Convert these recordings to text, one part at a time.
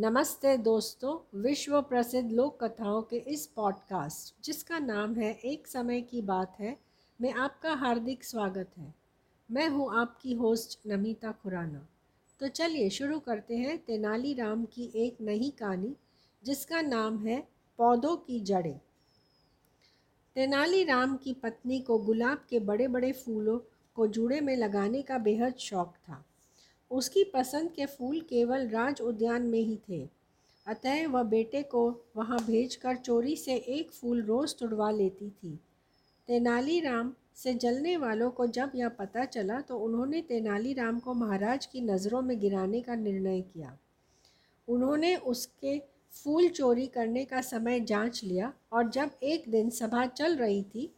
नमस्ते दोस्तों विश्व प्रसिद्ध लोक कथाओं के इस पॉडकास्ट, जिसका नाम है एक समय की बात है, में आपका हार्दिक स्वागत है। मैं हूँ आपकी होस्ट नमिता खुराना। तो चलिए शुरू करते हैं तेनालीराम की एक नई कहानी, जिसका नाम है पौधों की जड़ें। तेनालीराम की पत्नी को गुलाब के बड़े बड़े फूलों को जूड़े में लगाने का बेहद शौक था। उसकी पसंद के फूल केवल राज उद्यान में ही थे। अतः वह बेटे को वहाँ भेजकर चोरी से एक फूल रोज़ तुड़वा लेती थी। तेनालीराम से जलने वालों को जब यह पता चला तो उन्होंने तेनालीराम को महाराज की नज़रों में गिराने का निर्णय किया। उन्होंने उसके फूल चोरी करने का समय जाँच लिया और जब एक दिन सभा चल रही थी,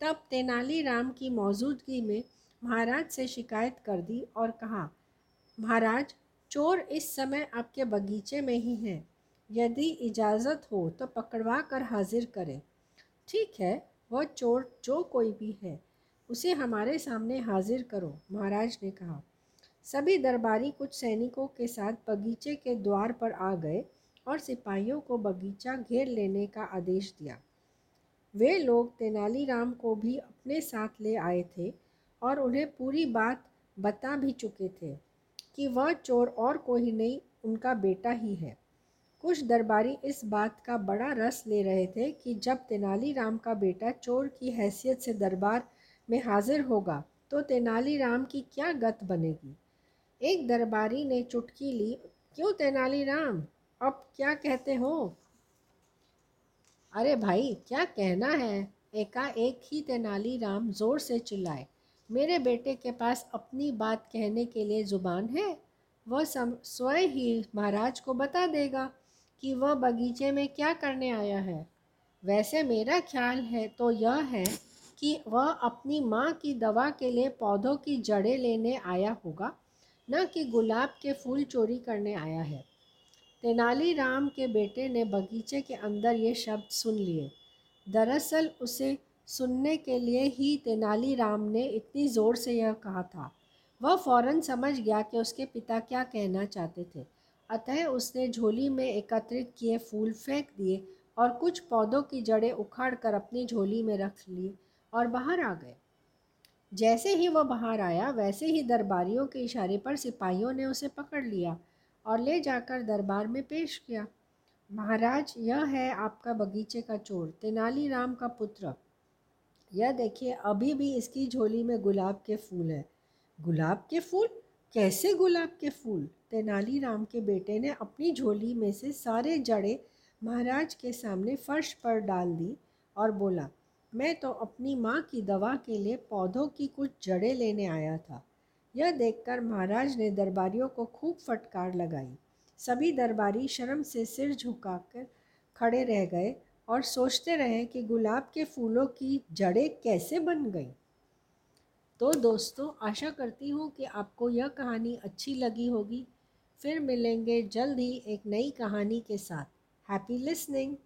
तब तेनालीराम की मौजूदगी में महाराज से शिकायत कर दी और कहा महाराज, चोर इस समय आपके बगीचे में ही हैं। यदि इजाज़त हो तो पकड़वा कर हाजिर करें। ठीक है, वह चोर जो कोई भी है, उसे हमारे सामने हाजिर करो, महाराज ने कहा। सभी दरबारी कुछ सैनिकों के साथ बगीचे के द्वार पर आ गए और सिपाहियों को बगीचा घेर लेने का आदेश दिया। वे लोग तेनालीराम को भी अपने साथ ले आए थे और उन्हें पूरी बात बता भी चुके थे। कि वह चोर और कोई नहीं, उनका बेटा ही है। कुछ दरबारी इस बात का बड़ा रस ले रहे थे कि जब तेनालीराम का बेटा चोर की हैसियत से दरबार में हाजिर होगा तो तेनालीराम की क्या गत बनेगी? एक दरबारी ने चुटकी ली, क्यों तेनालीराम अब क्या कहते हो? अरे भाई, क्या कहना है? एकाएक ही तेनालीराम ज़ोर से चिल्लाए। मेरे बेटे के पास अपनी बात कहने के लिए ज़ुबान है, वह स्वयं ही महाराज को बता देगा कि वह बगीचे में क्या करने आया है। वैसे मेरा ख्याल है तो यह है कि वह अपनी माँ की दवा के लिए पौधों की जड़ें लेने आया होगा, न कि गुलाब के फूल चोरी करने आया है। तेनालीराम के बेटे ने बगीचे के अंदर ये शब्द सुन लिए। दरअसल उसे सुनने के लिए ही तेनालीराम ने इतनी ज़ोर से यह कहा था। वह फ़ौरन समझ गया कि उसके पिता क्या कहना चाहते थे। अतः उसने झोली में एकत्रित किए फूल फेंक दिए और कुछ पौधों की जड़ें उखाड़ कर अपनी झोली में रख ली और बाहर आ गए। जैसे ही वह बाहर आया, वैसे ही दरबारियों के इशारे पर सिपाहियों ने उसे पकड़ लिया और ले जाकर दरबार में पेश किया। महाराज, यह है आपका बगीचे का चोर, तेनालीराम का पुत्र। यह देखिए, अभी भी इसकी झोली में गुलाब के फूल हैं। गुलाब के फूल? कैसे गुलाब के फूल? तेनालीराम के बेटे ने अपनी झोली में से सारे जड़े महाराज के सामने फर्श पर डाल दी और बोला, मैं तो अपनी माँ की दवा के लिए पौधों की कुछ जड़ें लेने आया था यह देखकर महाराज ने दरबारियों को खूब फटकार लगाई। सभी दरबारी शर्म से सिर झुकाकर खड़े रह गए और सोचते रहे कि गुलाब के फूलों की जड़ें कैसे बन गई। तो दोस्तों, आशा करती हूँ कि आपको यह कहानी अच्छी लगी होगी। फिर मिलेंगे जल्द ही एक नई कहानी के साथ। Happy listening